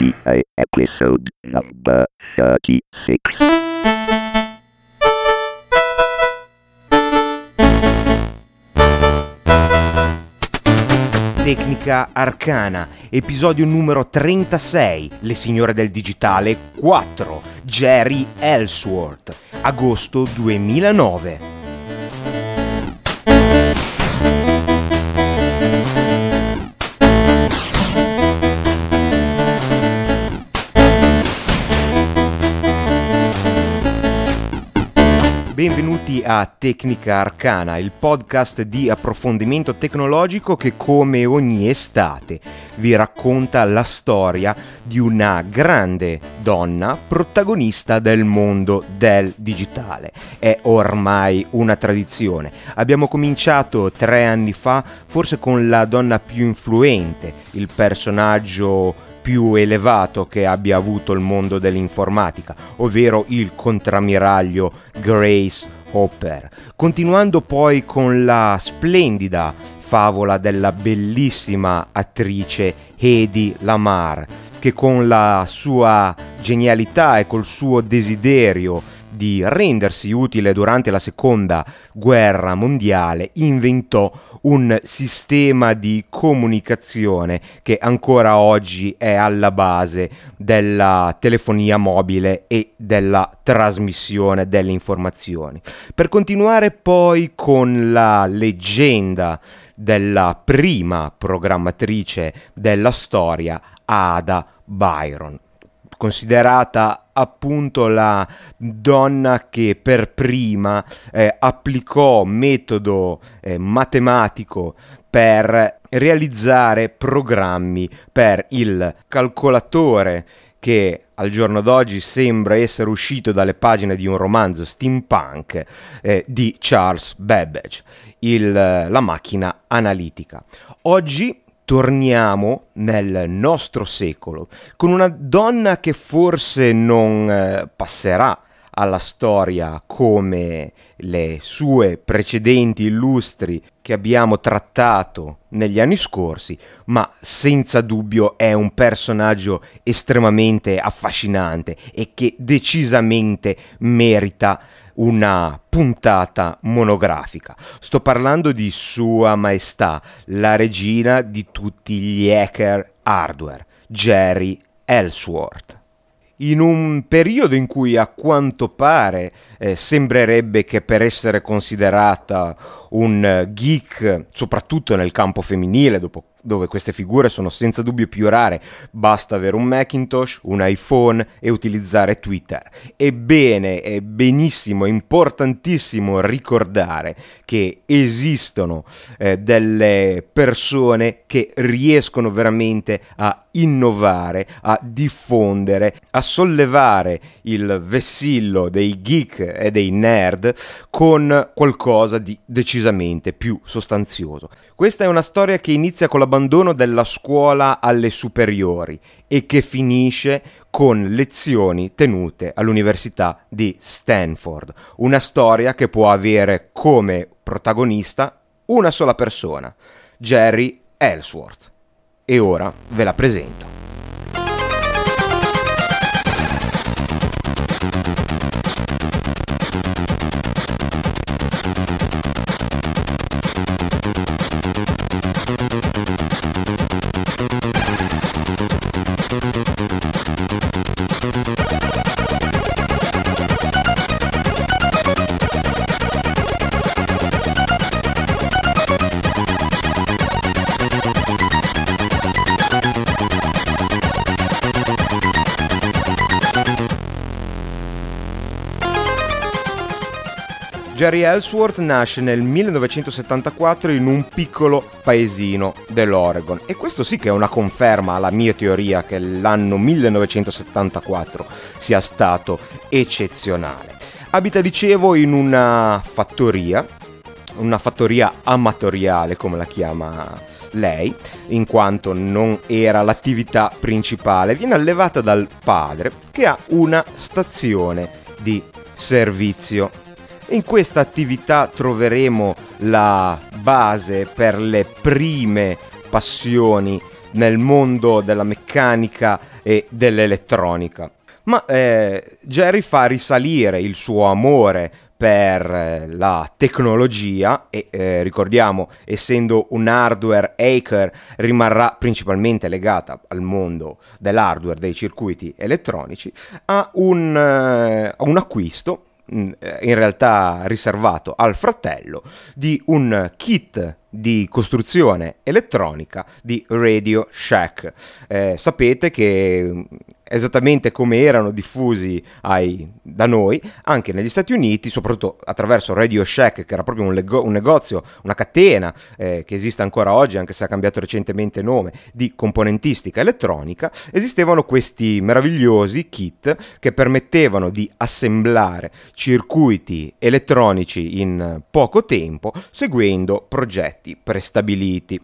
GTA episode number 36. Tecnica Arcana, episodio numero 36, Le signore del digitale 4, Jerry Ellsworth, agosto 2009. Benvenuti a Tecnica Arcana, il podcast di approfondimento tecnologico che come ogni estate vi racconta la storia di una grande donna protagonista del mondo del digitale. È ormai una tradizione. Abbiamo cominciato tre anni fa forse con la donna più influente, il personaggio più elevato che abbia avuto il mondo dell'informatica, ovvero il contrammiraglio Grace Hopper. Continuando poi con la splendida favola della bellissima attrice Hedy Lamar, che con la sua genialità e col suo desiderio di rendersi utile durante la seconda guerra mondiale inventò un sistema di comunicazione che ancora oggi è alla base della telefonia mobile e della trasmissione delle informazioni. Per continuare poi con la leggenda della prima programmatrice della storia, Ada Byron considerata appunto la donna che per prima eh, applicò metodo eh, matematico per realizzare programmi per il calcolatore che al giorno d'oggi sembra essere uscito dalle pagine di un romanzo steampunk eh, di Charles Babbage, il, la macchina analitica. Oggi torniamo nel nostro secolo con una donna che forse non eh, passerà alla storia come le sue precedenti illustri che abbiamo trattato negli anni scorsi, ma senza dubbio è un personaggio estremamente affascinante e che decisamente merita una puntata monografica. Sto parlando di Sua Maestà, la regina di tutti gli hacker hardware, Jerry Ellsworth in un periodo in cui a quanto pare eh, sembrerebbe che per essere considerata un geek, soprattutto nel campo femminile, dopo dove queste figure sono senza dubbio più rare, basta avere un Macintosh, un iPhone e utilizzare Twitter. Ebbene, è benissimo, è importantissimo ricordare che esistono eh, delle persone che riescono veramente a innovare, a diffondere, a sollevare il vessillo dei geek e dei nerd con qualcosa di decisamente più sostanzioso. Questa è una storia che inizia con l'abbandono della scuola alle superiori e che finisce con lezioni tenute all'Università di Stanford. Una storia che può avere come protagonista una sola persona, Jerry Ellsworth e ora ve la presento. Jerry Ellsworth nasce nel 1974 in un piccolo paesino dell'Oregon. E questo sì che è una conferma alla mia teoria che l'anno 1974 sia stato eccezionale. Abita, dicevo, in una fattoria, una fattoria amatoriale come la chiama lei, in quanto non era l'attività principale, viene allevata dal padre che ha una stazione di servizio in questa attività troveremo la base per le prime passioni nel mondo della meccanica e dell'elettronica. Ma eh, Jerry fa risalire il suo amore per eh, la tecnologia e eh, ricordiamo essendo un hardware hacker rimarrà principalmente legata al mondo dell'hardware dei circuiti elettronici a un, eh, un acquisto in realtà riservato al fratello di un kit di costruzione elettronica di Radio Shack. Eh, sapete che esattamente come erano diffusi ai, da noi, anche negli Stati Uniti, soprattutto attraverso Radio Shack, che era proprio un, lego, un negozio, una catena eh, che esiste ancora oggi, anche se ha cambiato recentemente nome, di componentistica elettronica, esistevano questi meravigliosi kit che permettevano di assemblare circuiti elettronici in poco tempo seguendo progetti prestabiliti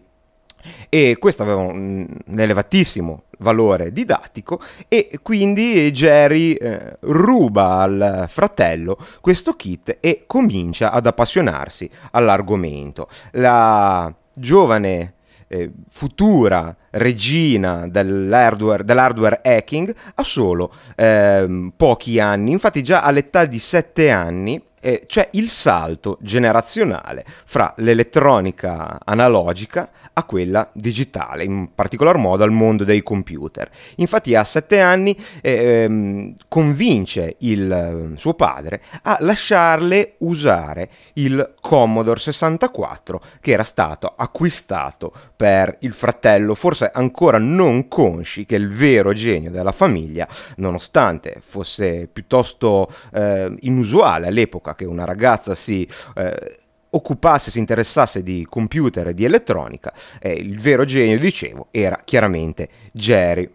e questo aveva un elevatissimo valore didattico e quindi Jerry eh, ruba al fratello questo kit e comincia ad appassionarsi all'argomento. La giovane eh, futura regina dell'hardware, dell'hardware, hacking ha solo eh, pochi anni, infatti già all'età di 7 anni eh, c'è il salto generazionale fra l'elettronica analogica a quella digitale, in particolar modo al mondo dei computer. Infatti a sette anni eh, convince il eh, suo padre a lasciarle usare il Commodore 64 che era stato acquistato per il fratello, forse ancora non consci che il vero genio della famiglia, nonostante fosse piuttosto eh, inusuale all'epoca che una ragazza si eh, occupasse, si interessasse di computer e di elettronica, eh, il vero genio, dicevo, era chiaramente Jerry.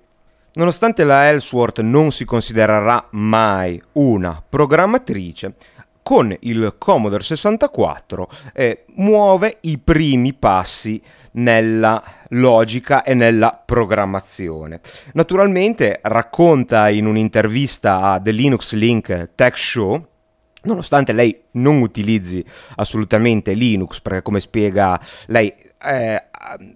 Nonostante la Ellsworth non si considererà mai una programmatrice, con il Commodore 64 eh, muove i primi passi nella logica e nella programmazione. Naturalmente racconta in un'intervista a The Linux Link Tech Show nonostante lei non utilizzi assolutamente Linux, perché come spiega lei, eh,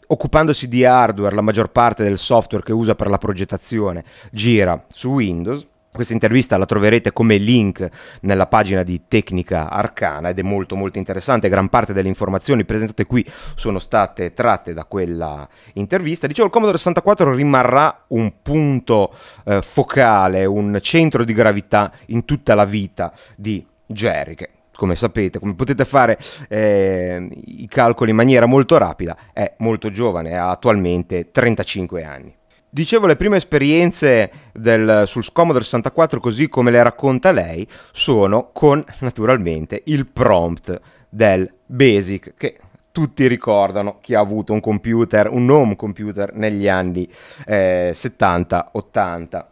occupandosi di hardware, la maggior parte del software che usa per la progettazione gira su Windows. Questa intervista la troverete come link nella pagina di Tecnica Arcana ed è molto molto interessante, gran parte delle informazioni presentate qui sono state tratte da quella intervista. Dicevo, il Commodore 64 rimarrà un punto eh, focale, un centro di gravità in tutta la vita di Jerry, che come sapete, come potete fare eh, i calcoli in maniera molto rapida, è molto giovane, ha attualmente 35 anni. Dicevo, le prime esperienze del, sul Commodore 64, così come le racconta lei, sono con naturalmente il prompt del Basic, che tutti ricordano chi ha avuto un computer, un home computer negli anni eh, 70-80.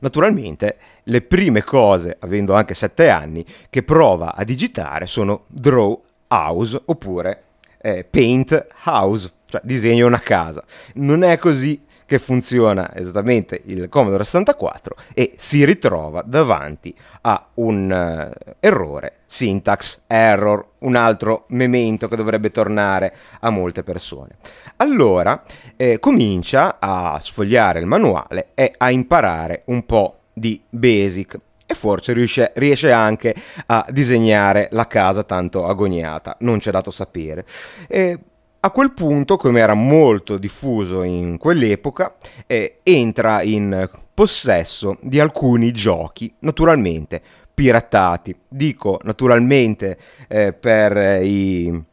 Naturalmente le prime cose, avendo anche 7 anni, che prova a digitare sono Draw House oppure eh, Paint House, cioè disegno una casa. Non è così che funziona esattamente il Commodore 64 e si ritrova davanti a un uh, errore, syntax error, un altro memento che dovrebbe tornare a molte persone. Allora eh, comincia a sfogliare il manuale e a imparare un po' di basic e forse riesce, riesce, anche a disegnare la casa tanto agoniata, non c'è dato sapere. E a quel punto, come era molto diffuso in quell'epoca, eh, entra in possesso di alcuni giochi, naturalmente piratati. Dico naturalmente eh, per i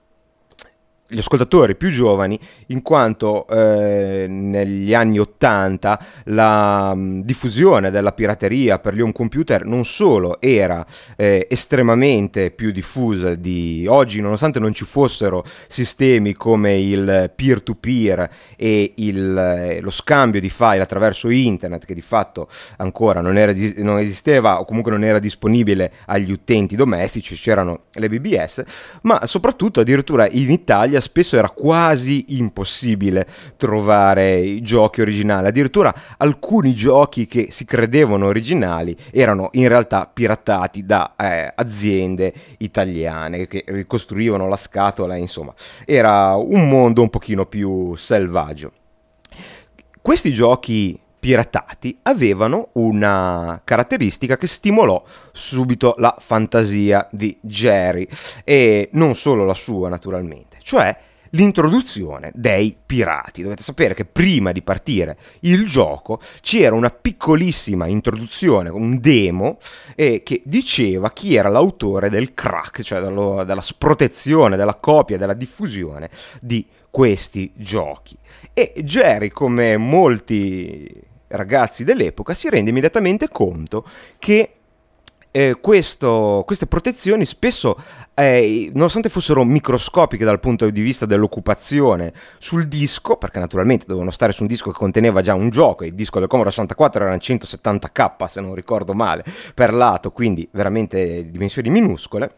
gli ascoltatori più giovani, in quanto eh, negli anni 80 la mh, mm, diffusione della pirateria per gli home computer non solo era eh, estremamente più diffusa di oggi, nonostante non ci fossero sistemi come il peer-to-peer e il, eh, lo scambio di file attraverso internet, che di fatto ancora non, era, non esisteva o comunque non era disponibile agli utenti domestici, c'erano le BBS, ma soprattutto addirittura in Italia Italia spesso era quasi impossibile trovare i giochi originali, addirittura alcuni giochi che si credevano originali erano in realtà piratati da eh, aziende italiane che ricostruivano la scatola, insomma, era un mondo un pochino più selvaggio. questi giochi piratati avevano una caratteristica che stimolò subito la fantasia di Jerry e non solo la sua naturalmente, cioè l'introduzione dei pirati. Dovete sapere che prima di partire il gioco c'era una piccolissima introduzione, un demo, eh, che diceva chi era l'autore del crack, cioè dello, della sprotezione, della copia, della diffusione di questi giochi. E Jerry, come molti ragazzi dell'epoca, si rende immediatamente conto che eh, questo, queste protezioni spesso, eh, nonostante fossero microscopiche dal punto di vista dell'occupazione sul disco, perché naturalmente dovevano stare su un disco che conteneva già un gioco, il disco del Commodore 64 era 170k se non ricordo male per lato, quindi veramente dimensioni minuscole,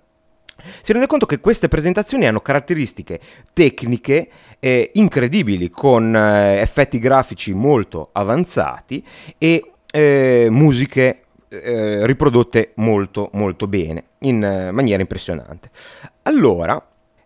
si rende conto che queste presentazioni hanno caratteristiche tecniche eh, incredibili, con eh, effetti grafici molto avanzati e eh, musiche eh, riprodotte molto molto bene, in eh, maniera impressionante. Allora,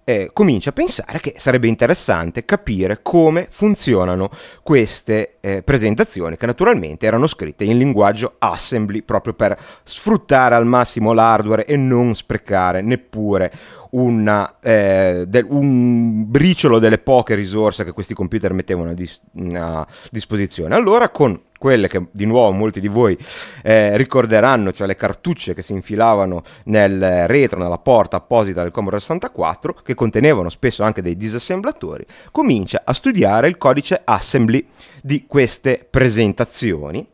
eh, comincia a pensare che sarebbe interessante capire come funzionano queste eh, presentazioni, che naturalmente erano scritte in linguaggio assembly proprio per sfruttare al massimo l'hardware e non sprecare neppure una, eh, de- un briciolo delle poche risorse che questi computer mettevano a, dis- a disposizione. Allora, con quelle che di nuovo molti di voi eh, ricorderanno, cioè le cartucce che si infilavano nel retro, nella porta apposita del Commodore 64, che contenevano spesso anche dei disassemblatori, comincia a studiare il codice assembly di queste presentazioni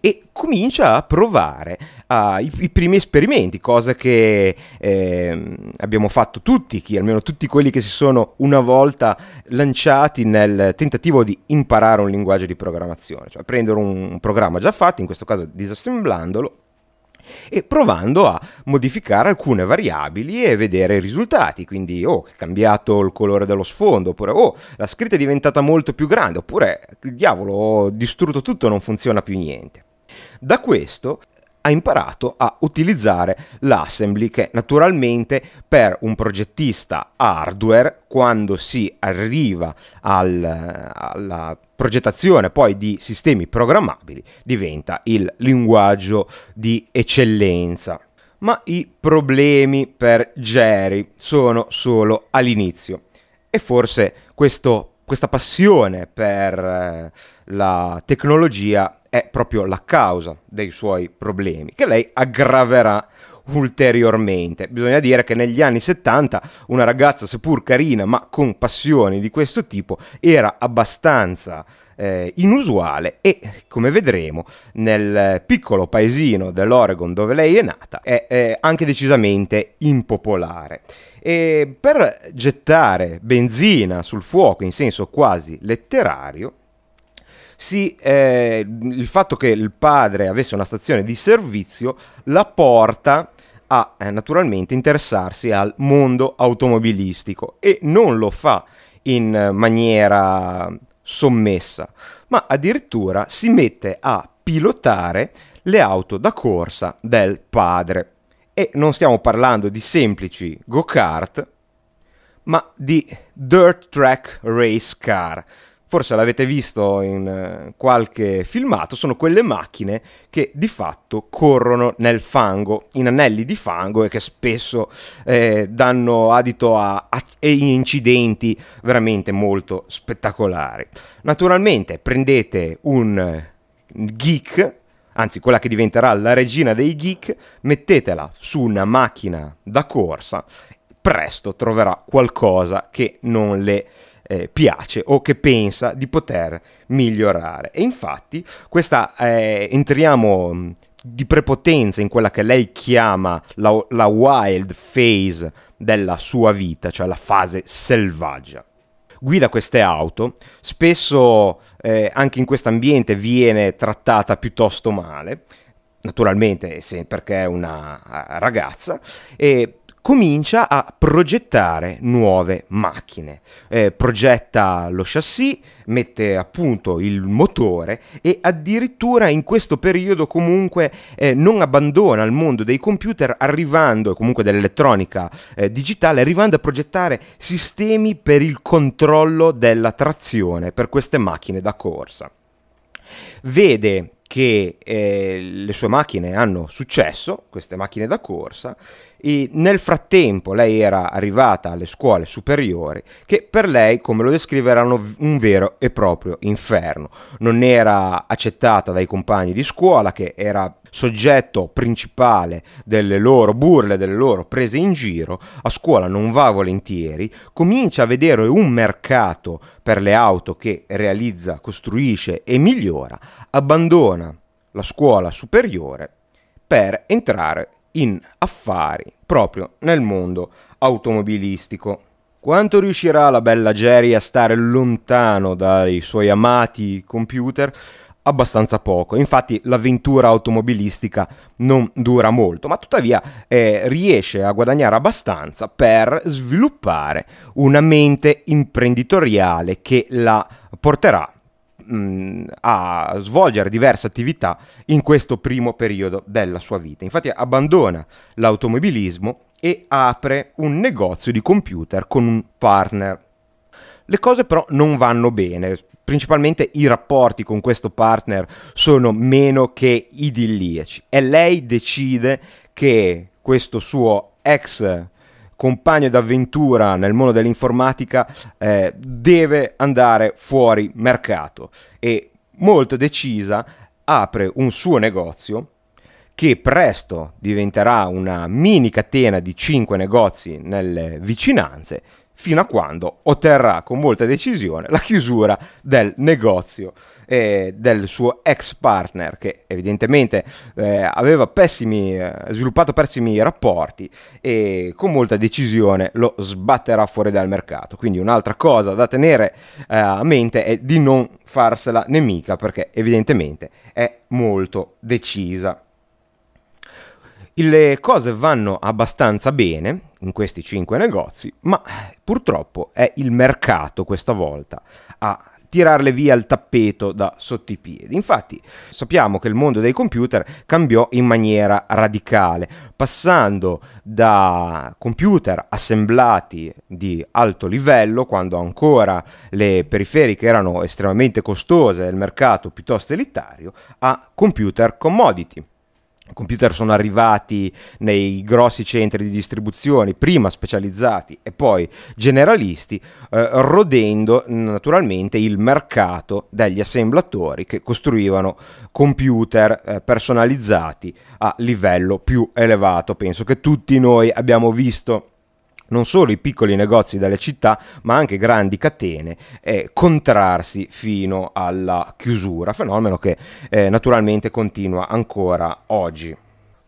e comincia a provare uh, i, i, primi esperimenti, cosa che eh, abbiamo fatto tutti, chi, almeno tutti quelli che si sono una volta lanciati nel tentativo di imparare un linguaggio di programmazione, cioè prendere un, un programma già fatto, in questo caso disassemblandolo, e provando a modificare alcune variabili e vedere i risultati. Quindi, oh, è cambiato il colore dello sfondo, oppure, oh, la scritta è diventata molto più grande, oppure, il diavolo, ho distrutto tutto, non funziona più niente. Da questo ha imparato a utilizzare l'assembly che naturalmente per un progettista hardware quando si arriva al, alla progettazione poi di sistemi programmabili diventa il linguaggio di eccellenza. Ma i problemi per Jerry sono solo all'inizio e forse questo, questa passione per eh, la tecnologia è proprio la causa dei suoi problemi, che lei aggraverà ulteriormente. Bisogna dire che negli anni 70 una ragazza, seppur carina, ma con passioni di questo tipo, era abbastanza eh, inusuale e, come vedremo, nel piccolo paesino dell'Oregon dove lei è nata, è, è anche decisamente impopolare. E per gettare benzina sul fuoco in senso quasi letterario, si, eh, il fatto che il padre avesse una stazione di servizio la porta a eh, naturalmente interessarsi al mondo automobilistico e non lo fa in maniera sommessa, ma addirittura si mette a pilotare le auto da corsa del padre. E non stiamo parlando di semplici go-kart, ma di dirt track race car, forse l'avete visto in uh, qualche filmato, sono quelle macchine che di fatto corrono nel fango, in anelli di fango e che spesso eh, danno adito a, a, incidenti veramente molto spettacolari. Naturalmente prendete un geek, anzi quella che diventerà la regina dei geek, mettetela su una macchina da corsa, presto troverà qualcosa che non le eh, piace o che pensa di poter migliorare. E infatti questa eh, entriamo mm, di prepotenza in quella che lei chiama la, la wild phase della sua vita, cioè la fase selvaggia guida queste auto, spesso eh, anche in questo ambiente viene trattata piuttosto male, naturalmente perché è una ragazza, e comincia a progettare nuove macchine. Eh, progetta lo chassis, mette a punto il motore e addirittura in questo periodo comunque eh, non abbandona il mondo dei computer arrivando, comunque dell'elettronica eh, digitale, arrivando a progettare sistemi per il controllo della trazione per queste macchine da corsa. Vede che eh, le sue macchine hanno successo, queste macchine da corsa, e nel frattempo lei era arrivata alle scuole superiori che per lei, come lo descrive, erano un vero e proprio inferno. Non era accettata dai compagni di scuola, che era soggetto principale delle loro burle, delle loro prese in giro, a scuola non va volentieri, comincia a vedere un mercato per le auto che realizza, costruisce e migliora, abbandona la scuola superiore per entrare in affari proprio nel mondo automobilistico. Quanto riuscirà la bella Jerry a stare lontano dai suoi amati computer? Abbastanza poco, infatti l'avventura automobilistica non dura molto, ma tuttavia eh, riesce a guadagnare abbastanza per sviluppare una mente imprenditoriale che la porterà mh, a svolgere diverse attività in questo primo periodo della sua vita. Infatti abbandona l'automobilismo e apre un negozio di computer con un partner. Le cose però non vanno bene, principalmente i rapporti con questo partner sono meno che idilliaci. E lei decide che questo suo ex compagno d'avventura nel mondo dell'informatica eh, deve andare fuori mercato. E molto decisa apre un suo negozio che presto diventerà una mini catena di 5 negozi nelle vicinanze fino a quando otterrà con molta decisione la chiusura del negozio eh, del suo ex partner che evidentemente eh, aveva pessimi, eh, sviluppato pessimi rapporti e con molta decisione lo sbatterà fuori dal mercato. Quindi un'altra cosa da tenere eh, a mente è di non farsela nemica perché evidentemente è molto decisa. Le cose vanno abbastanza bene in questi cinque negozi, ma purtroppo è il mercato questa volta a tirarle via il tappeto da sotto i piedi. Infatti sappiamo che il mondo dei computer cambiò in maniera radicale, passando da computer assemblati di alto livello, quando ancora le periferiche erano estremamente costose e il mercato piuttosto elitario, a computer commodity computer sono arrivati nei grossi centri di distribuzione, prima specializzati e poi generalisti, eh, rodendo naturalmente il mercato degli assemblatori che costruivano computer eh, personalizzati a livello più elevato. Penso che tutti noi abbiamo visto non solo i piccoli negozi delle città, ma anche grandi catene eh, contrarsi fino alla chiusura, fenomeno che eh, naturalmente continua ancora oggi.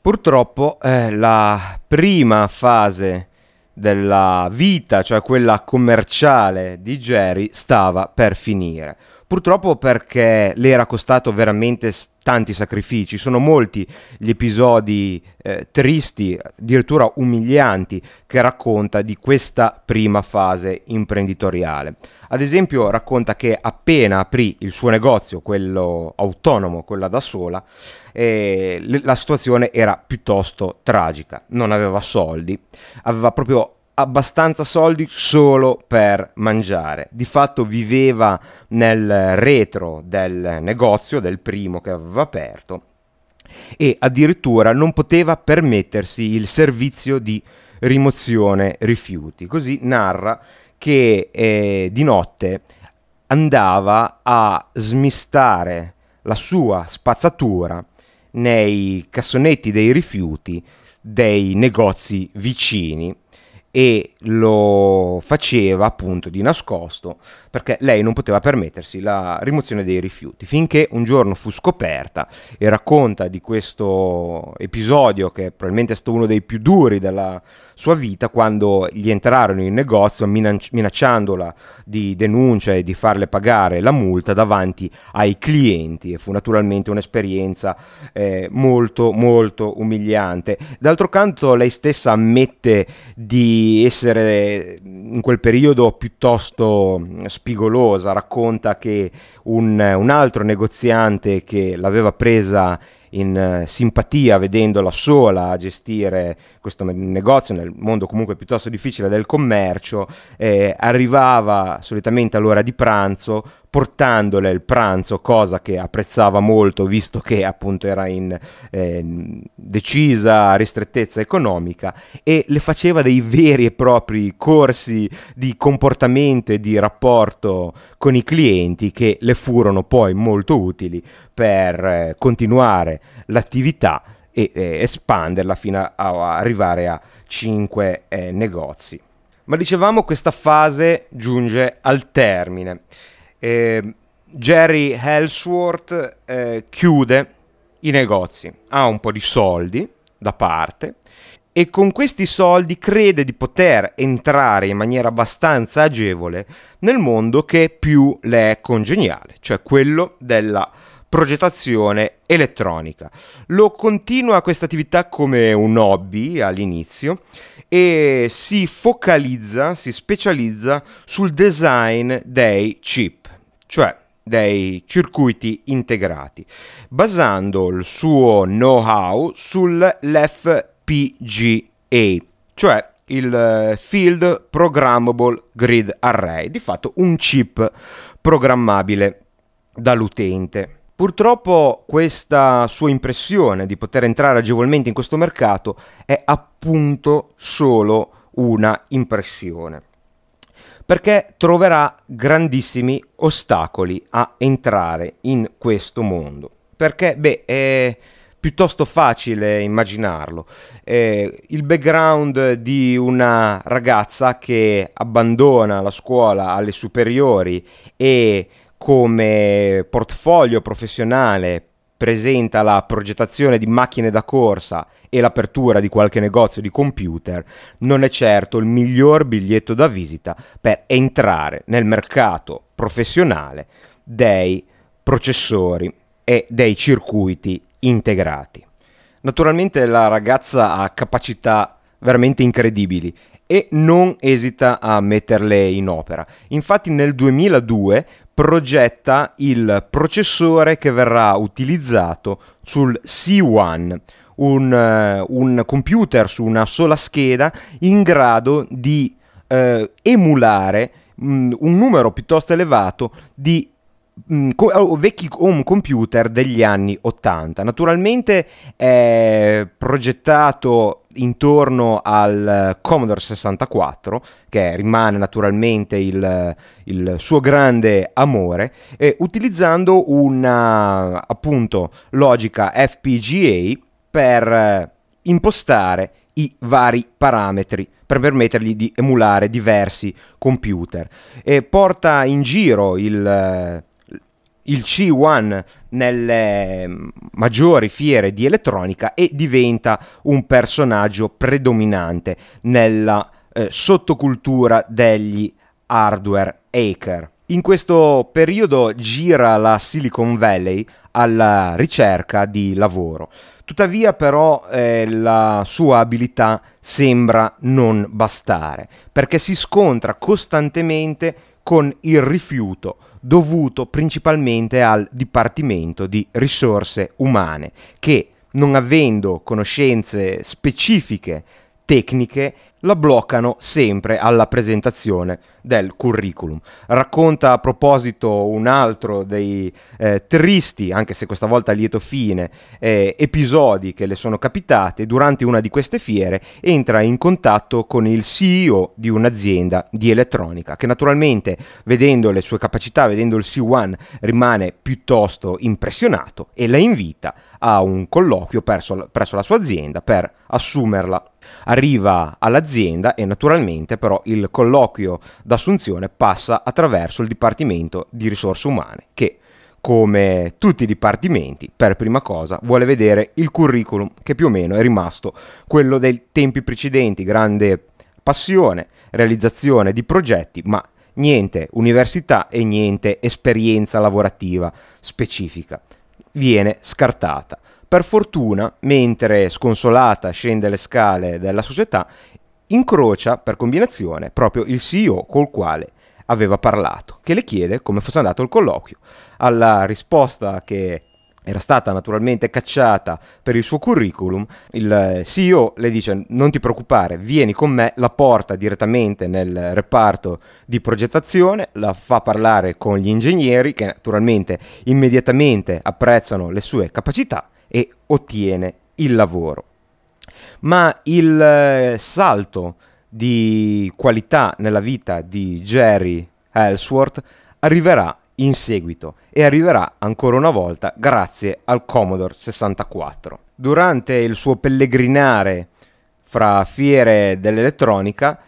Purtroppo eh, la prima fase della vita, cioè quella commerciale di Jerry, stava per finire. Purtroppo perché le era costato veramente tanti sacrifici, sono molti gli episodi eh, tristi, addirittura umilianti, che racconta di questa prima fase imprenditoriale. Ad esempio racconta che appena aprì il suo negozio, quello autonomo, quella da sola, eh, la situazione era piuttosto tragica, non aveva soldi, aveva proprio abbastanza soldi solo per mangiare. Di fatto viveva nel retro del negozio, del primo che aveva aperto, e addirittura non poteva permettersi il servizio di rimozione rifiuti. Così narra che eh, di notte andava a smistare la sua spazzatura nei cassonetti dei rifiuti dei negozi vicini e lo faceva appunto di nascosto perché lei non poteva permettersi la rimozione dei rifiuti. Finché un giorno fu scoperta e racconta di questo episodio che probabilmente è stato uno dei più duri della sua vita quando gli entrarono in negozio minacciandola di denuncia e di farle pagare la multa davanti ai clienti. E fu naturalmente un'esperienza eh, molto molto umiliante. D'altro canto lei stessa ammette di essere in quel periodo piuttosto spigolosa racconta che un, un altro negoziante che l'aveva presa in eh, simpatia vedendola sola a gestire questo negozio nel mondo comunque piuttosto difficile del commercio, eh, arrivava solitamente all'ora di pranzo portandole il pranzo, cosa che apprezzava molto visto che appunto era in eh, decisa ristrettezza economica e le faceva dei veri e propri corsi di comportamento e di rapporto con i clienti che le furono poi molto utili per eh, continuare l'attività e eh, espanderla fino a, a, arrivare a 5 eh, negozi. Ma dicevamo questa fase giunge al termine. Eh, Jerry Ellsworth eh, chiude i negozi, ha un po' di soldi da parte e con questi soldi crede di poter entrare in maniera abbastanza agevole nel mondo che più le è congeniale, cioè quello della progettazione elettronica. Lo continua questa attività come un hobby all'inizio e si focalizza, si specializza sul design dei chip cioè dei circuiti integrati, basando il suo know-how sull'FPGA, cioè il eh, Field Programmable Grid Array, di fatto un chip programmabile dall'utente. Purtroppo questa sua impressione di poter entrare agevolmente in questo mercato è appunto solo una impressione perché troverà grandissimi ostacoli a entrare in questo mondo. Perché, beh, è piuttosto facile immaginarlo. Eh, il background di una ragazza che abbandona la scuola alle superiori e come portfolio professionale presenta la progettazione di macchine da corsa e l'apertura di qualche negozio di computer, non è certo il miglior biglietto da visita per entrare nel mercato professionale dei processori e dei circuiti integrati. Naturalmente la ragazza ha capacità veramente incredibili e non esita a metterle in opera. Infatti nel 2002 progetta il processore che verrà utilizzato sul C1, un, uh, un computer su una sola scheda in grado di uh, emulare um, un numero piuttosto elevato di vecchi home computer degli anni 80. Naturalmente è progettato intorno al Commodore 64, che rimane naturalmente il, il suo grande amore, eh, utilizzando una appunto logica FPGA per eh, impostare i vari parametri per permettergli di emulare diversi computer e porta in giro il, il C1 nelle maggiori fiere di elettronica e diventa un personaggio predominante nella eh, sottocultura degli hardware hacker. In questo periodo gira la Silicon Valley alla ricerca di lavoro. Tuttavia però eh, la sua abilità sembra non bastare perché si scontra costantemente con il rifiuto dovuto principalmente al Dipartimento di Risorse Umane, che non avendo conoscenze specifiche tecniche la bloccano sempre alla presentazione del curriculum. Racconta a proposito un altro dei eh, tristi, anche se questa volta a lieto fine, eh, episodi che le sono capitati. Durante una di queste fiere entra in contatto con il CEO di un'azienda di elettronica, che naturalmente, vedendo le sue capacità, vedendo il C1, rimane piuttosto impressionato e la invita a un colloquio presso, presso la sua azienda per assumerla. Arriva all'azienda l'azienda e naturalmente però il colloquio d'assunzione passa attraverso il Dipartimento di Risorse Umane che come tutti i dipartimenti, per prima cosa vuole vedere il curriculum che più o meno è rimasto quello dei tempi precedenti, grande passione, realizzazione di progetti, ma niente università e niente esperienza lavorativa specifica. Viene scartata. Per fortuna, mentre sconsolata scende le scale della società, incrocia per combinazione proprio il CEO col quale aveva parlato, che le chiede come fosse andato il colloquio. Alla risposta che era stata naturalmente cacciata per il suo curriculum, il CEO le dice non ti preoccupare, vieni con me, la porta direttamente nel reparto di progettazione, la fa parlare con gli ingegneri che naturalmente immediatamente apprezzano le sue capacità e ottiene il lavoro. Ma il eh, salto di qualità nella vita di Jerry Ellsworth arriverà in seguito e arriverà ancora una volta grazie al Commodore 64. Durante il suo pellegrinare fra fiere dell'elettronica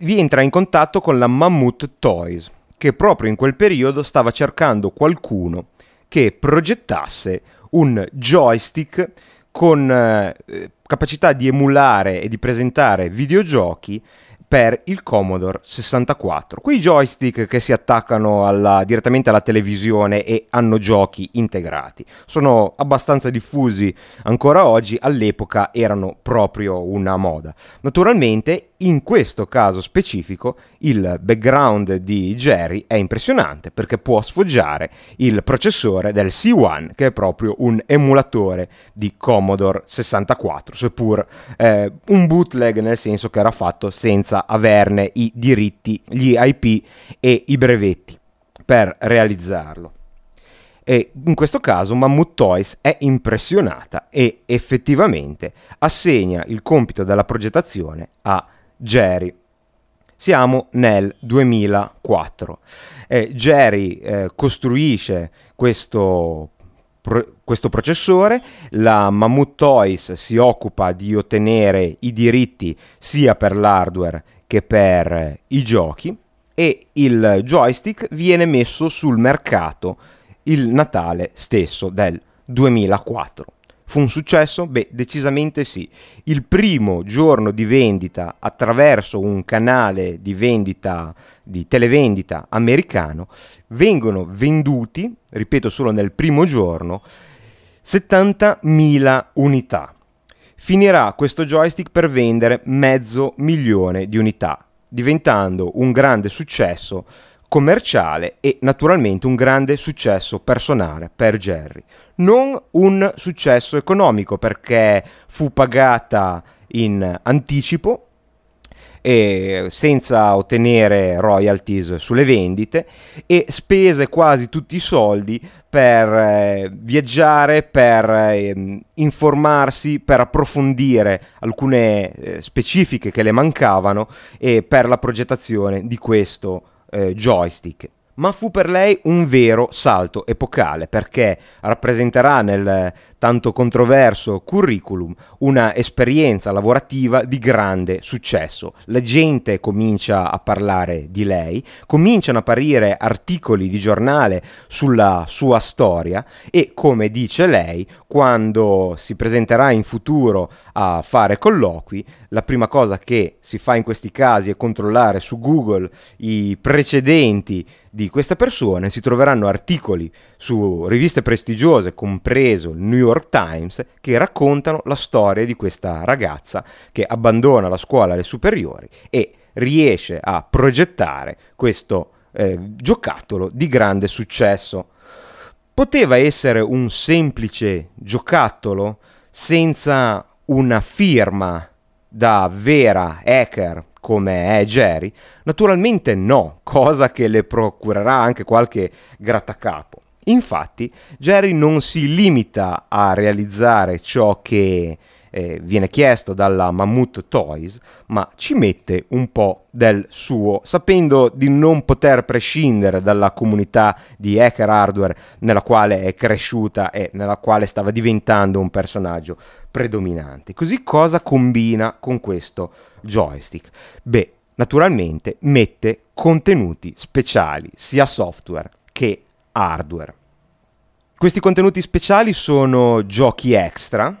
vi entra in contatto con la Mammut Toys, che proprio in quel periodo stava cercando qualcuno che progettasse un joystick con eh, capacità di emulare e di presentare videogiochi per il Commodore 64. Quei joystick che si attaccano alla, direttamente alla televisione e hanno giochi integrati. Sono abbastanza diffusi ancora oggi, all'epoca erano proprio una moda. Naturalmente in questo caso specifico il background di Jerry è impressionante perché può sfoggiare il processore del C1 che è proprio un emulatore di Commodore 64 seppur eh, un bootleg nel senso che era fatto senza averne i diritti, gli IP e i brevetti per realizzarlo. E in questo caso Mammut Toys è impressionata e effettivamente assegna il compito della progettazione a Jerry. Siamo nel 2004. Eh, Jerry eh, costruisce questo, pro- questo processore, la Mammut Toys si occupa di ottenere i diritti sia per l'hardware che per i giochi e il joystick viene messo sul mercato il Natale stesso del 2004. Fu un successo? Beh, decisamente sì. Il primo giorno di vendita attraverso un canale di vendita, di televendita americano, vengono venduti, ripeto solo nel primo giorno, 70.000 unità. Finirà questo joystick per vendere mezzo milione di unità, diventando un grande successo commerciale e naturalmente un grande successo personale per Jerry. Non un successo economico perché fu pagata in anticipo e senza ottenere royalties sulle vendite e spese quasi tutti i soldi per eh, viaggiare, per eh, informarsi, per approfondire alcune eh, specifiche che le mancavano e per la progettazione di questo eh, joystick. Ma fu per lei un vero salto epocale perché rappresenterà nel tanto controverso curriculum una esperienza lavorativa di grande successo. La gente comincia a parlare di lei, cominciano a apparire articoli di giornale sulla sua storia e come dice lei, quando si presenterà in futuro a fare colloqui, la prima cosa che si fa in questi casi è controllare su Google i precedenti di queste persone, si troveranno articoli su riviste prestigiose, compreso il New York Times, che raccontano la storia di questa ragazza che abbandona la scuola alle superiori e riesce a progettare questo eh, giocattolo di grande successo. Poteva essere un semplice giocattolo senza una firma da vera hacker come è Jerry? Naturalmente no, cosa che le procurerà anche qualche grattacapo. Infatti, Jerry non si limita a realizzare ciò che eh, viene chiesto dalla Mammut Toys, ma ci mette un po' del suo, sapendo di non poter prescindere dalla comunità di hacker hardware nella quale è cresciuta e nella quale stava diventando un personaggio predominante. Così cosa combina con questo joystick? Beh, naturalmente mette contenuti speciali, sia software che hardware. Questi contenuti speciali sono giochi extra,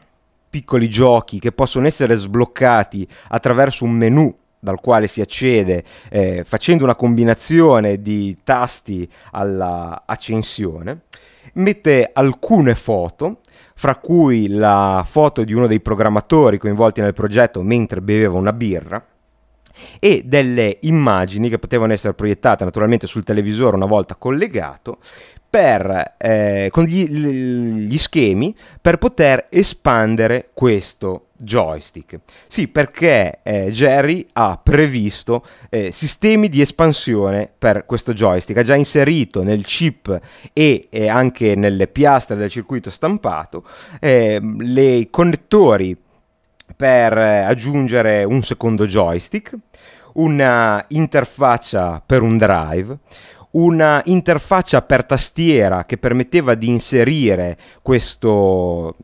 piccoli giochi che possono essere sbloccati attraverso un menu dal quale si accede eh, facendo una combinazione di tasti alla accensione. Mette alcune foto, fra cui la foto di uno dei programmatori coinvolti nel progetto mentre beveva una birra e delle immagini che potevano essere proiettate naturalmente sul televisore una volta collegato per, eh, con gli, gli schemi per poter espandere questo joystick. Sì, perché eh, Jerry ha previsto eh, sistemi di espansione per questo joystick, ha già inserito nel chip e, e anche nelle piastre del circuito stampato eh, le connettori per eh, aggiungere un secondo joystick, una interfaccia per un drive, una interfaccia per tastiera che permetteva di inserire questo,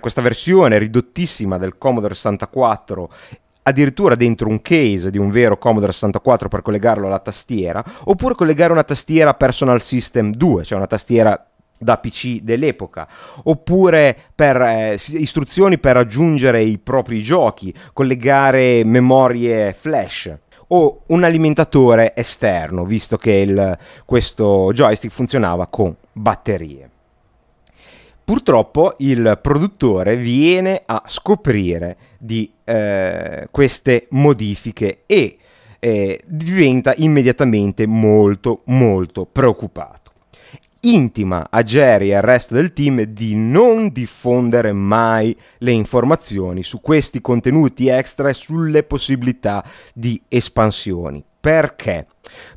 questa versione ridottissima del Commodore 64 addirittura dentro un case di un vero Commodore 64 per collegarlo alla tastiera, oppure collegare una tastiera Personal System 2, cioè una tastiera da PC dell'epoca, oppure per eh, istruzioni per aggiungere i propri giochi, collegare memorie flash o un alimentatore esterno, visto che il, questo joystick funzionava con batterie. Purtroppo il produttore viene a scoprire di eh, queste modifiche e eh, diventa immediatamente molto molto preoccupato intima a Jerry e al resto del team di non diffondere mai le informazioni su questi contenuti extra e sulle possibilità di espansioni. Perché?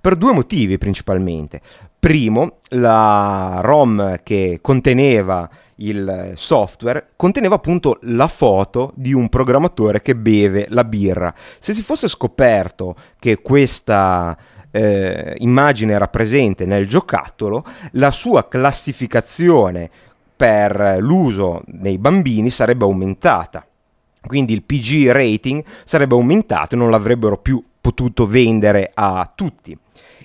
Per due motivi principalmente. Primo, la ROM che conteneva il software conteneva appunto la foto di un programmatore che beve la birra. Se si fosse scoperto che questa eh, immagine era presente nel giocattolo, la sua classificazione per l'uso nei bambini sarebbe aumentata. Quindi il PG rating sarebbe aumentato e non l'avrebbero più potuto vendere a tutti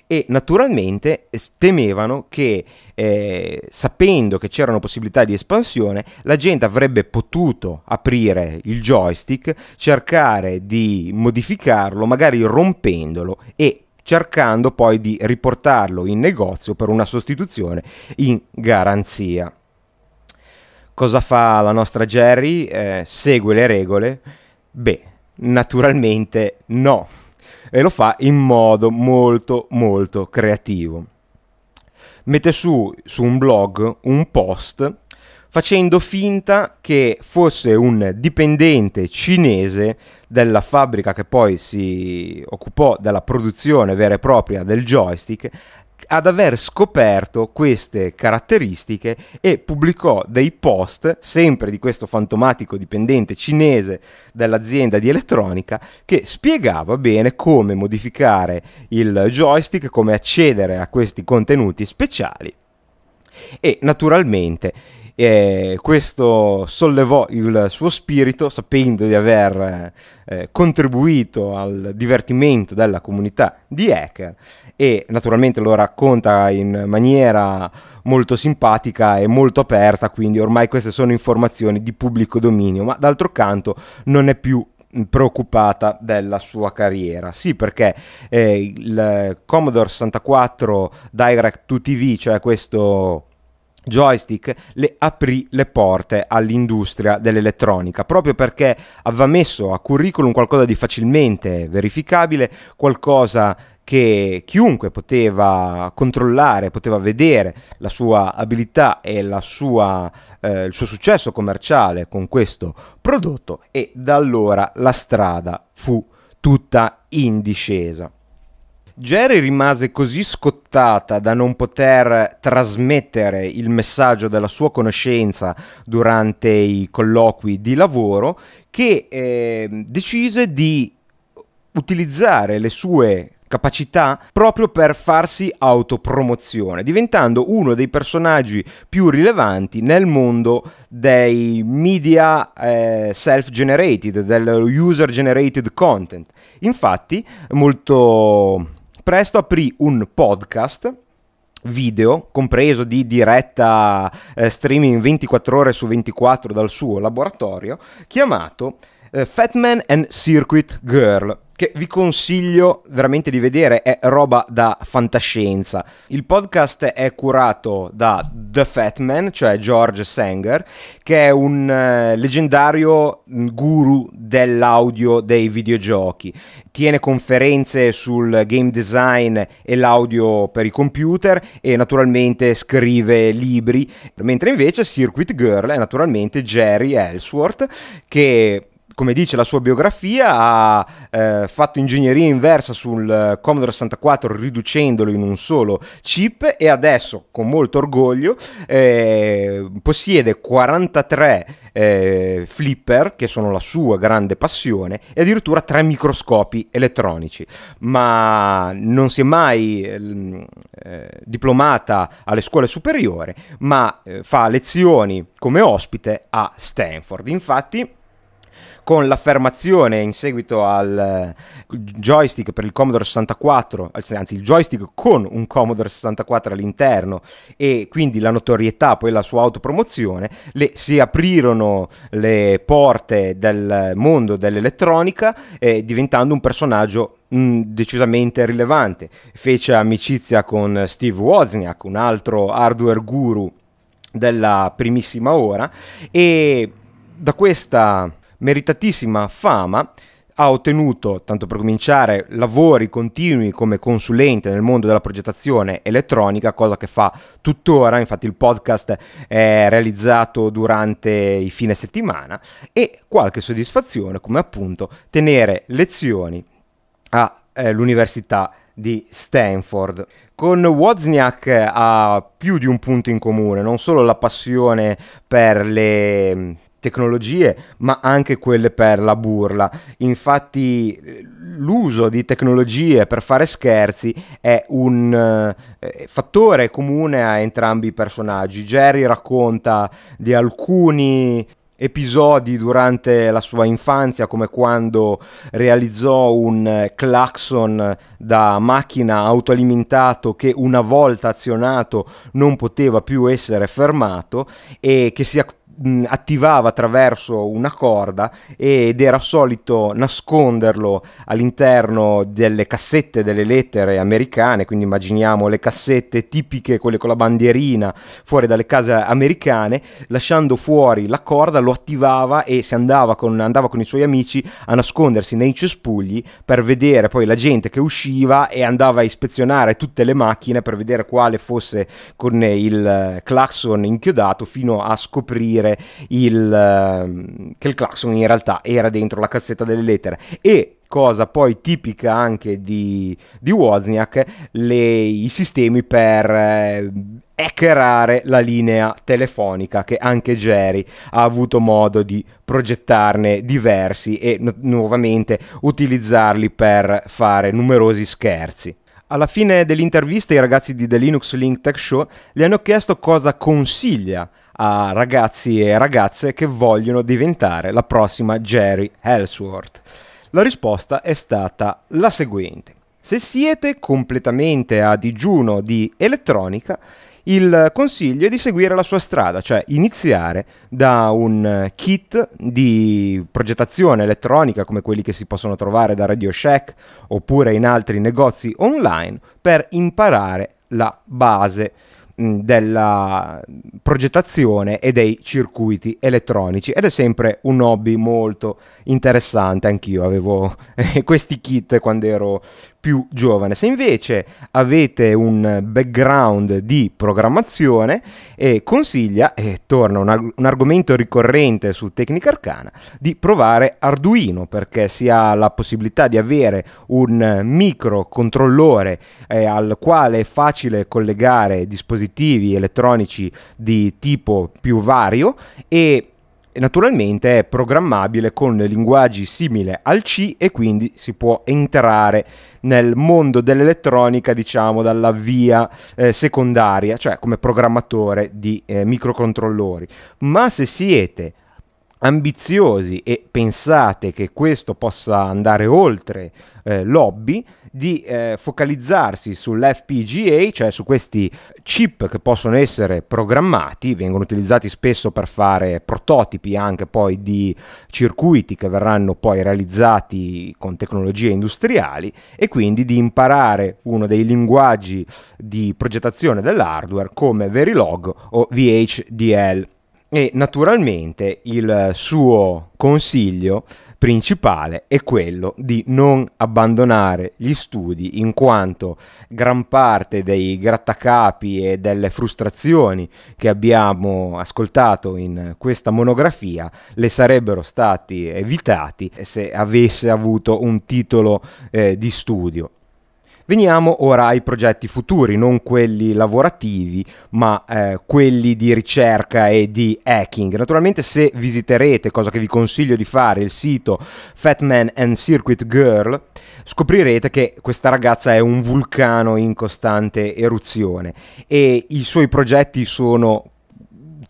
e naturalmente temevano che eh, sapendo che c'erano possibilità di espansione la gente avrebbe potuto aprire il joystick cercare di modificarlo magari rompendolo e cercando poi di riportarlo in negozio per una sostituzione in garanzia. Cosa fa la nostra Jerry? Eh, segue le regole? Beh, naturalmente no. E lo fa in modo molto molto creativo. Mette su, su un blog un post facendo finta che fosse un dipendente cinese della fabbrica che poi si occupò della produzione vera e propria del joystick ad aver scoperto queste caratteristiche e pubblicò dei post, sempre di questo fantomatico dipendente cinese dell'azienda di elettronica, che spiegava bene come modificare il joystick, come accedere a questi contenuti speciali. E naturalmente e questo sollevò il suo spirito sapendo di aver eh, contribuito al divertimento della comunità di hacker e naturalmente lo racconta in maniera molto simpatica e molto aperta, quindi ormai queste sono informazioni di pubblico dominio, ma d'altro canto non è più preoccupata della sua carriera. Sì, perché eh, il Commodore 64 Direct to TV, cioè questo joystick le aprì le porte all'industria dell'elettronica proprio perché aveva messo a curriculum qualcosa di facilmente verificabile, qualcosa che chiunque poteva controllare, poteva vedere la sua abilità e sua, eh, il suo successo commerciale con questo prodotto e da allora la strada fu tutta in discesa. Jerry rimase così scottata da non poter trasmettere il messaggio della sua conoscenza durante i colloqui di lavoro che eh, decise di utilizzare le sue capacità proprio per farsi autopromozione, diventando uno dei personaggi più rilevanti nel mondo dei media eh, self-generated, del user-generated content. Infatti, molto presto aprì un podcast video compreso di diretta eh, streaming 24 ore su 24 dal suo laboratorio chiamato eh, Fatman and Circuit Girl che vi consiglio veramente di vedere, è roba da fantascienza. Il podcast è curato da The Fat Man, cioè George Sanger, che è un uh, leggendario guru dell'audio dei videogiochi. Tiene conferenze sul game design e l'audio per i computer e naturalmente scrive libri, mentre invece Circuit Girl è naturalmente Jerry Ellsworth che come dice la sua biografia, ha eh, fatto ingegneria inversa sul Commodore 64 riducendolo in un solo chip e adesso, con molto orgoglio, eh, possiede 43 eh, flipper, che sono la sua grande passione, e addirittura tre microscopi elettronici. Ma non si è mai eh, diplomata alle scuole superiori, ma eh, fa lezioni come ospite a Stanford. Infatti, con l'affermazione in seguito al eh, joystick per il Commodore 64, anzi il joystick con un Commodore 64 all'interno e quindi la notorietà, poi la sua autopromozione, le, si aprirono le porte del mondo dell'elettronica eh, diventando un personaggio mh, decisamente rilevante. Fece amicizia con Steve Wozniak, un altro hardware guru della primissima ora e da questa meritatissima fama, ha ottenuto, tanto per cominciare, lavori continui come consulente nel mondo della progettazione elettronica, cosa che fa tuttora, infatti il podcast è realizzato durante i fine settimana, e qualche soddisfazione come appunto tenere lezioni all'Università eh, di Stanford. Con Wozniak ha più di un punto in comune, non solo la passione per le tecnologie, ma anche quelle per la burla. Infatti l'uso di tecnologie per fare scherzi è un eh, fattore comune a entrambi i personaggi. Jerry racconta di alcuni episodi durante la sua infanzia come quando realizzò un clacson da macchina autoalimentato che una volta azionato non poteva più essere fermato e che si mh, attivava attraverso una corda ed era solito nasconderlo all'interno delle cassette delle lettere americane, quindi immaginiamo le cassette tipiche, quelle con la bandierina, fuori dalle case americane, lasciando fuori la corda, lo attivava e si andava con, andava con i suoi amici a nascondersi nei cespugli per vedere poi la gente che usciva e andava a ispezionare tutte le macchine per vedere quale fosse con il clacson inchiodato fino a scoprire dire il, uh, che il clacson in realtà era dentro la cassetta delle lettere e cosa poi tipica anche di, di Wozniak, le, i sistemi per eh, hackerare la linea telefonica che anche Jerry ha avuto modo di progettarne diversi e nu- nuovamente utilizzarli per fare numerosi scherzi. Alla fine dell'intervista i ragazzi di The Linux Link Tech Show gli hanno chiesto cosa consiglia a ragazzi e ragazze che vogliono diventare la prossima Jerry Ellsworth. La risposta è stata la seguente. Se siete completamente a digiuno di elettronica, il consiglio è di seguire la sua strada, cioè iniziare da un kit di progettazione elettronica come quelli che si possono trovare da Radio Shack oppure in altri negozi online per imparare la base della progettazione e dei circuiti elettronici ed è sempre un hobby molto interessante anch'io avevo questi kit quando ero più giovane. Se invece avete un background di programmazione, eh, consiglia, e torna un, arg- un argomento ricorrente su Tecnica Arcana, di provare Arduino perché si ha la possibilità di avere un microcontrollore eh, al quale è facile collegare dispositivi elettronici di tipo più vario e naturalmente è programmabile con linguaggi simili al C e quindi si può entrare nel mondo dell'elettronica, diciamo, dalla via eh, secondaria, cioè come programmatore di eh, microcontrollori. Ma se siete ambiziosi e pensate che questo possa andare oltre eh, l'hobby, di eh, focalizzarsi sull'FPGA, cioè su questi chip che possono essere programmati, vengono utilizzati spesso per fare prototipi anche poi di circuiti che verranno poi realizzati con tecnologie industriali e quindi di imparare uno dei linguaggi di progettazione dell'hardware come Verilog o VHDL. E naturalmente il suo consiglio principale è quello di non abbandonare gli studi in quanto gran parte dei grattacapi e delle frustrazioni che abbiamo ascoltato in questa monografia le sarebbero stati evitati se avesse avuto un titolo eh, di studio Veniamo ora ai progetti futuri, non quelli lavorativi, ma eh, quelli di ricerca e di hacking. Naturalmente se visiterete, cosa che vi consiglio di fare, il sito Fatman and Circuit Girl, scoprirete che questa ragazza è un vulcano in costante eruzione e i suoi progetti sono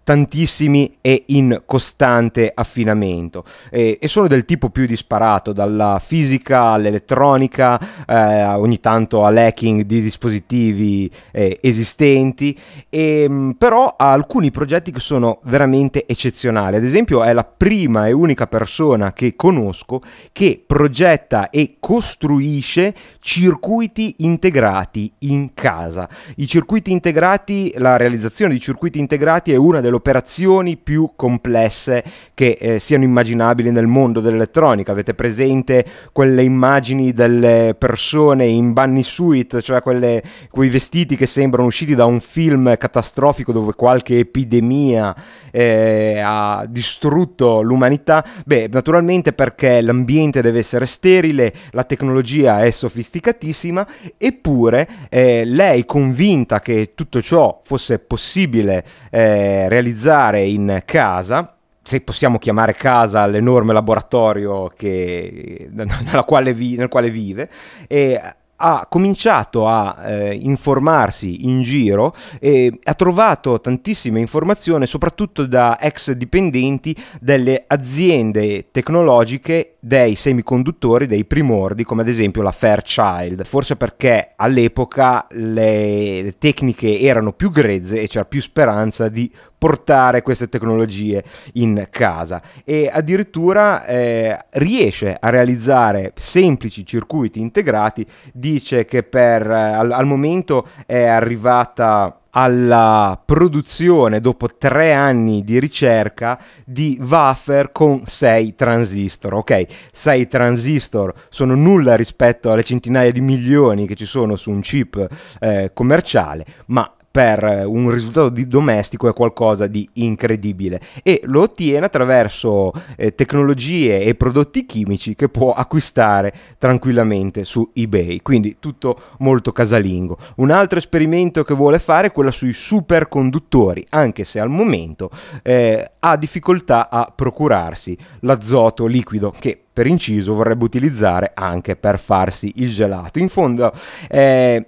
tantissimi e in costante affinamento. E, e, sono del tipo più disparato dalla fisica all'elettronica eh, ogni tanto all'hacking di dispositivi eh, esistenti. E, mm, però ha alcuni progetti che sono veramente eccezionali. Ad esempio è la prima e unica persona che conosco che progetta e costruisce circuiti integrati in casa. I circuiti integrati la realizzazione di circuiti integrati è una delle operazioni più complesse che eh, siano immaginabili nel mondo dell'elettronica. Avete presente quelle immagini delle persone in bunny suit, cioè quelle, quei vestiti che sembrano usciti da un film catastrofico dove qualche epidemia eh, ha distrutto l'umanità? Beh, naturalmente perché l'ambiente deve essere sterile, la tecnologia è sofisticatissima, eppure eh, lei convinta che tutto ciò fosse possibile eh, realizzare realizzare in casa, se possiamo chiamare casa l'enorme laboratorio che, quale vi, nel quale vive, e ha cominciato a eh, informarsi in giro e ha trovato tantissime informazioni, soprattutto da ex dipendenti delle aziende tecnologiche dei semiconduttori dei primordi, come ad esempio la Fairchild, forse perché all'epoca le, tecniche erano più grezze e c'era più speranza di portare queste tecnologie in casa. E addirittura eh, riesce a realizzare semplici circuiti integrati. Dice che per eh, al, al momento è arrivata alla produzione dopo tre anni di ricerca di wafer con 6 transistor. Ok, 6 transistor sono nulla rispetto alle centinaia di milioni che ci sono su un chip eh, commerciale, ma per un risultato domestico è qualcosa di incredibile e lo ottiene attraverso eh, tecnologie e prodotti chimici che può acquistare tranquillamente su eBay, quindi tutto molto casalingo. Un altro esperimento che vuole fare è quello sui superconduttori, anche se al momento eh, ha difficoltà a procurarsi l'azoto liquido che per inciso vorrebbe utilizzare anche per farsi il gelato. In fondo eh,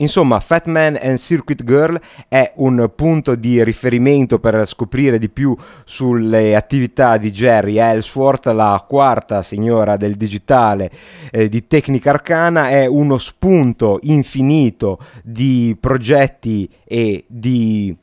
Insomma, Fat Man and Circuit Girl è un punto di riferimento per scoprire di più sulle attività di Jerry Ellsworth, la quarta signora del digitale eh, di Tecnica Arcana, è uno spunto infinito di progetti e di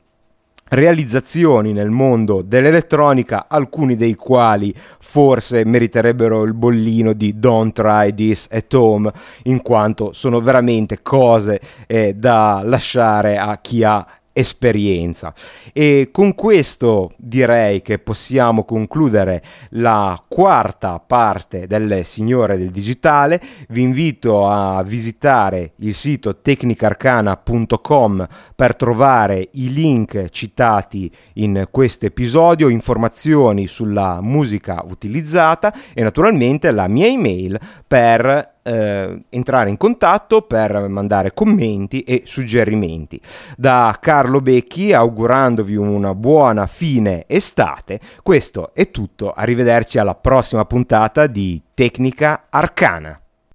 realizzazioni nel mondo dell'elettronica, alcuni dei quali forse meriterebbero il bollino di Don't Try This at Home, in quanto sono veramente cose eh, da lasciare a chi ha esperienza. E con questo direi che possiamo concludere la quarta parte del Signore del Digitale. Vi invito a visitare il sito tecnicarcana.com per trovare i link citati in questo episodio, informazioni sulla musica utilizzata e naturalmente la mia email per eh, entrare in contatto per mandare commenti e suggerimenti. Da Carlo Becchi, augurandovi una buona fine estate, questo è tutto, arrivederci alla prossima puntata di Tecnica Arcana.